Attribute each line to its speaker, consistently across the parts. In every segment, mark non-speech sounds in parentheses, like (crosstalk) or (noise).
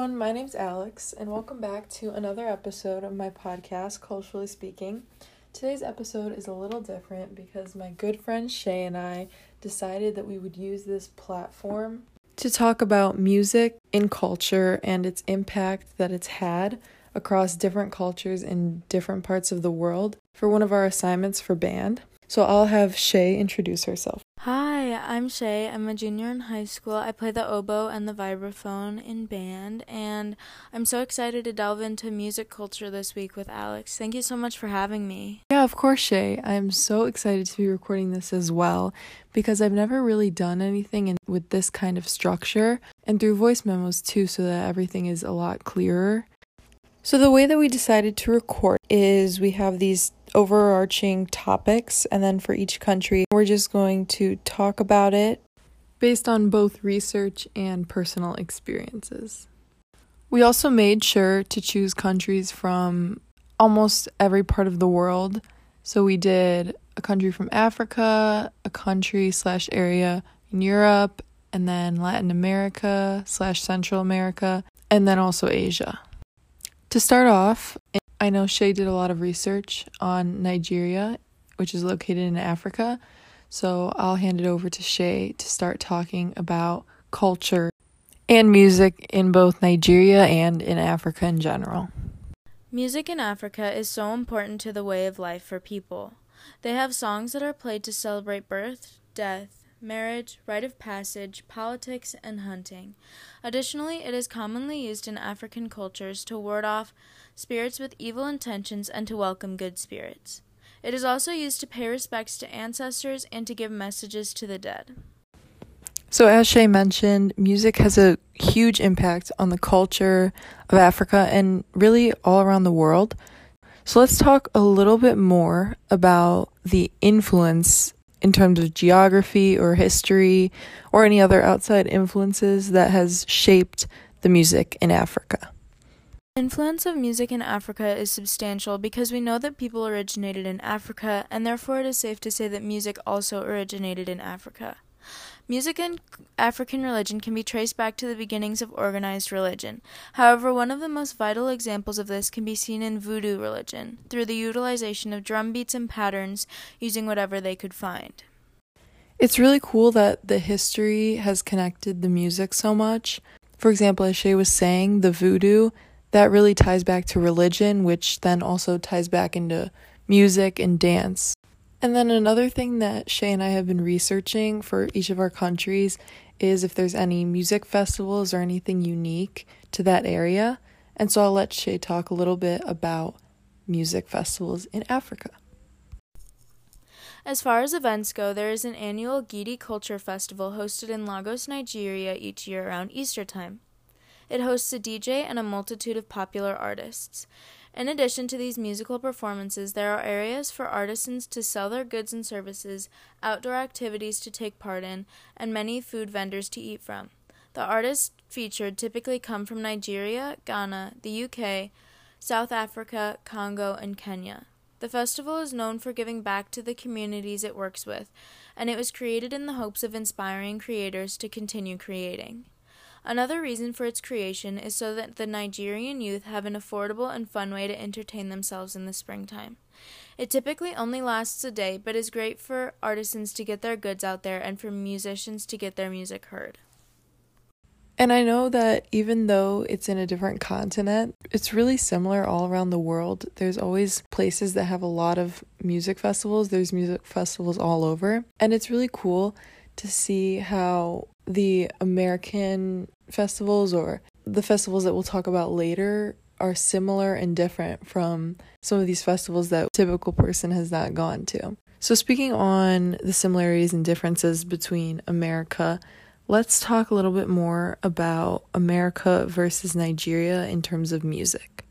Speaker 1: everyone, my name's Alex, and welcome back to another episode of my podcast, Culturally Speaking. Today's episode is a little different because my good friend Shae and I decided that we would use this platform to talk about music in culture and its impact that it's had across different cultures in different parts of the world for one of our assignments for band. So I'll have Shae introduce herself.
Speaker 2: Hi, I'm Shae. I'm a junior in high school. I play the oboe and the vibraphone in band, and I'm so excited to delve into music culture this week with Alex. Thank you so much for having me.
Speaker 1: Yeah, of course, Shae. I'm so excited to be recording this as well because I've never really done anything in, with this kind of structure and through voice memos too, so that everything is a lot clearer. So, the way that we decided to record is we have these overarching topics, and then for each country, we're just going to talk about it based on both research and personal experiences. We also made sure to choose countries from almost every part of the world. So, we did a country from Africa, a country slash area in Europe, and then Latin America slash Central America, and then also Asia. To start off, I know Shae did a lot of research on Nigeria, which is located in Africa. So I'll hand it over to Shae to start talking about culture and music in both Nigeria and in Africa in general.
Speaker 2: Music in Africa is so important to the way of life for people. They have songs that are played to celebrate birth, death, marriage, rite of passage, politics, and hunting. Additionally, it is commonly used in African cultures to ward off spirits with evil intentions and to welcome good spirits. It is also used to pay respects to ancestors and to give messages to the dead.
Speaker 1: So, as Shae mentioned, music has a huge impact on the culture of Africa and really all around the world. So, let's talk a little bit more about the influence in terms of geography or history or any other outside influences that has shaped the music in Africa.
Speaker 2: Influence of music in Africa is substantial because we know that people originated in Africa and therefore it is safe to say that music also originated in Africa. Music in African religion can be traced back to the beginnings of organized religion. However, one of the most vital examples of this can be seen in voodoo religion, through the utilization of drum beats and patterns using whatever they could find.
Speaker 1: It's really cool that the history has connected the music so much. For example, as Shae was saying, the voodoo, that really ties back to religion, which then also ties back into music and dance. And then another thing that Shae and I have been researching for each of our countries is if there's any music festivals or anything unique to that area. And so I'll let Shae talk a little bit about music festivals in Africa.
Speaker 2: As far as events go, there is an annual Gidi Culture Festival hosted in Lagos, Nigeria each year around Easter time. It hosts a DJ and a multitude of popular artists. In addition to these musical performances, there are areas for artisans to sell their goods and services, outdoor activities to take part in, and many food vendors to eat from. The artists featured typically come from Nigeria, Ghana, the UK, South Africa, Congo, and Kenya. The festival is known for giving back to the communities it works with, and it was created in the hopes of inspiring creators to continue creating. Another reason for its creation is so that the Nigerian youth have an affordable and fun way to entertain themselves in the springtime. It typically only lasts a day, but is great for artisans to get their goods out there and for musicians to get their music heard.
Speaker 1: And I know that even though it's in a different continent, it's really similar all around the world. There's always places that have a lot of music festivals, there's music festivals all over. And it's really cool to see how the American festivals or the festivals that we'll talk about later are similar and different from some of these festivals that typical person has not gone to. So speaking on the similarities and differences between America, let's talk a little bit more about America versus Nigeria in terms of music.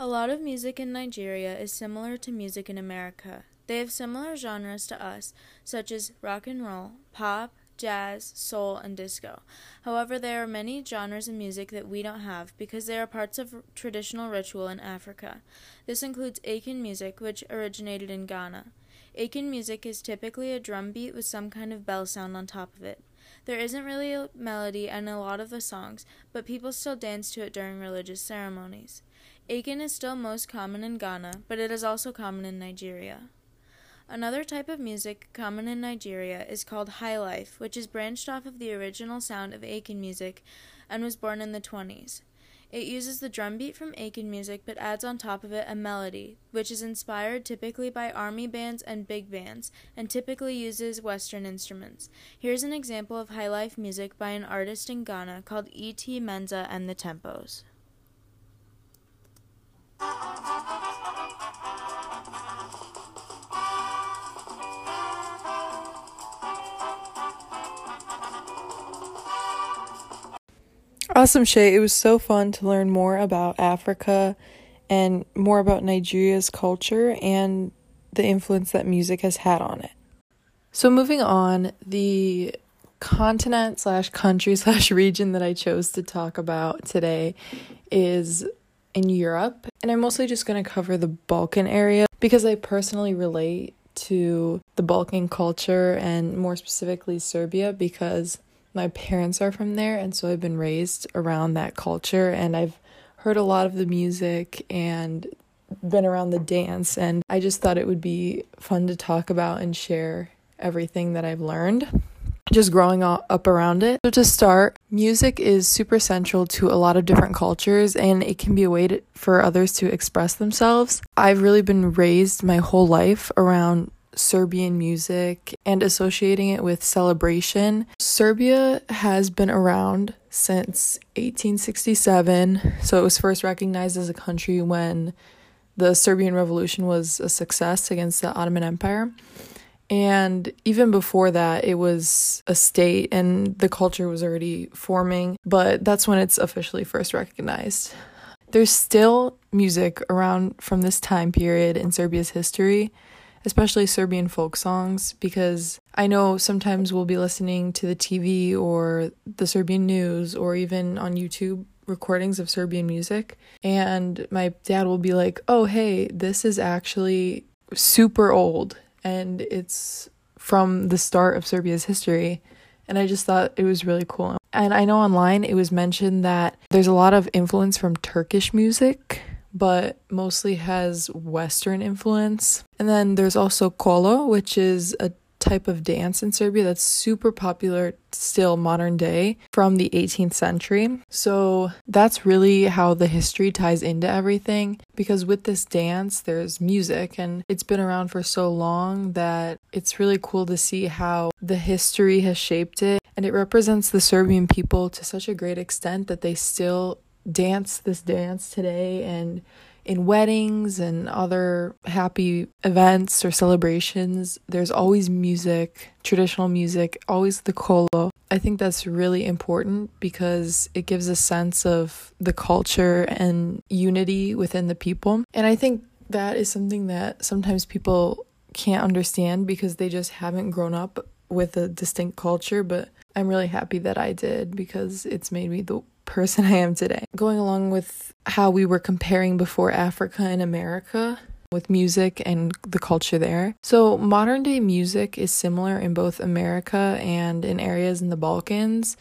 Speaker 2: A lot of music in Nigeria is similar to music in America. They have similar genres to us, such as rock and roll, pop, jazz, soul, and disco. However, there are many genres in music that we don't have because they are parts of traditional ritual in Africa. This includes Akan music, which originated in Ghana. Akan music is typically a drum beat with some kind of bell sound on top of it. There isn't really a melody in a lot of the songs, but people still dance to it during religious ceremonies. Akan is still most common in Ghana, but it is also common in Nigeria. Another type of music common in Nigeria is called high life, which is branched off of the original sound of Akan music and was born in the 20s. It uses the drum beat from Akan music but adds on top of it a melody, which is inspired typically by army bands and big bands, and typically uses Western instruments. Here's an example of high life music by an artist in Ghana called E.T. Mensah and the Tempos.
Speaker 1: Awesome, Shae. It was so fun to learn more about Africa and more about Nigeria's culture and the influence that music has had on it. So, moving on, the continent slash country (laughs) slash region that I chose to talk about today is in Europe. And I'm mostly just going to cover the Balkan area because I personally relate to the Balkan culture and more specifically Serbia because my parents are from there and so I've been raised around that culture and I've heard a lot of the music and been around the dance and I just thought it would be fun to talk about and share everything that I've learned just growing up around it. So, to start, music is super central to a lot of different cultures and it can be a way to, for others to express themselves. I've really been raised my whole life around Serbian music and associating it with celebration. Serbia has been around since 1867, so it was first recognized as a country when the Serbian Revolution was a success against the Ottoman Empire. And even before that, it was a state and the culture was already forming, but that's when it's officially first recognized. There's still music around from this time period in Serbia's history especially Serbian folk songs, because I know sometimes we'll be listening to the TV or the Serbian news or even on YouTube recordings of Serbian music, and my dad will be like, oh, hey, this is actually super old and it's from the start of Serbia's history. And I just thought it was really cool. And I know online it was mentioned that there's a lot of influence from Turkish music but mostly has Western influence. And then there's also kolo, which is a type of dance in Serbia that's super popular still modern day from the 18th century. So that's really how the history ties into everything because with this dance there's music and it's been around for so long that it's really cool to see how the history has shaped it and it represents the Serbian people to such a great extent that they still dance this dance today and in weddings and other happy events or celebrations, there's always music, traditional music, always the kolo. I think that's really important because it gives a sense of the culture and unity within the people. And I think that is something that sometimes people can't understand because they just haven't grown up with a distinct culture, but I'm really happy that I did because it's made me the person (laughs) I am today. Going along with how we were comparing before Africa and America with music and the culture there. So, modern day music is similar in both America and in areas in the Balkans.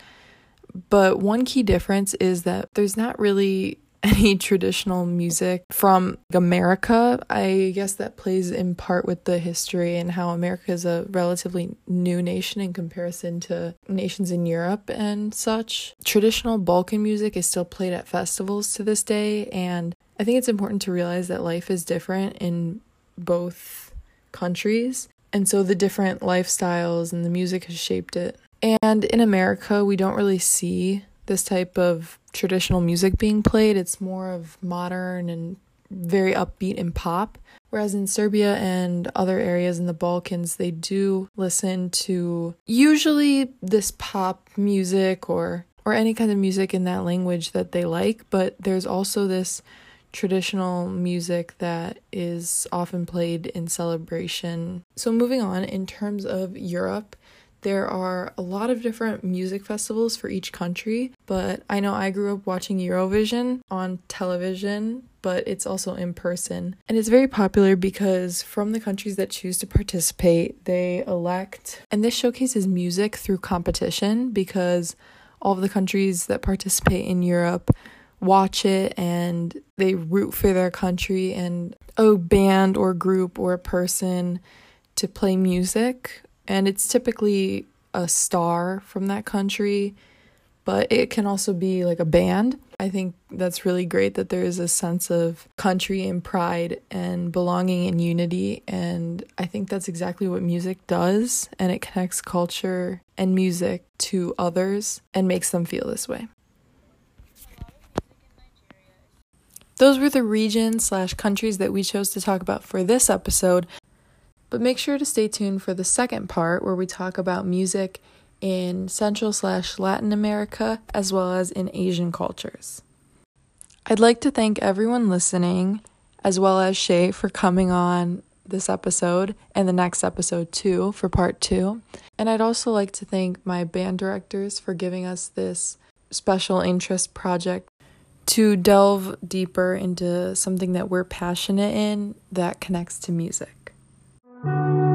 Speaker 1: But one key difference is that there's not really any traditional music from America. I guess that plays in part with the history and how America is a relatively new nation in comparison to nations in Europe and such. Traditional Balkan music is still played at festivals to this day, and I think it's important to realize that life is different in both countries. And so the different lifestyles and the music has shaped it. And in America, we don't really see this type of traditional music being played. It's more of modern and very upbeat and pop. Whereas in Serbia and other areas in the Balkans, they do listen to usually this pop music or or any kind of music in that language that they like, but there's also this traditional music that is often played in celebration. So moving on in terms of Europe, there are a lot of different music festivals for each country, but I know I grew up watching Eurovision on television, but it's also in person. And it's very popular because from the countries that choose to participate, they elect, and this showcases music through competition because all of the countries that participate in Europe watch it and they root for their country and a band or group or a person to play music. And it's typically a star from that country, but it can also be like a band. I think that's really great that there is a sense of country and pride and belonging and unity. And I think that's exactly what music does. And it connects culture and music to others and makes them feel this way. Those were the regions slash countries that we chose to talk about for this episode. But make sure to stay tuned for the second part where we talk about music in Central slash Latin America as well as in Asian cultures. I'd like to thank everyone listening, as well as Shae for coming on this episode and the next episode too for part two. And I'd also like to thank my band directors for giving us this special interest project to delve deeper into something that we're passionate in that connects to music. Thank you.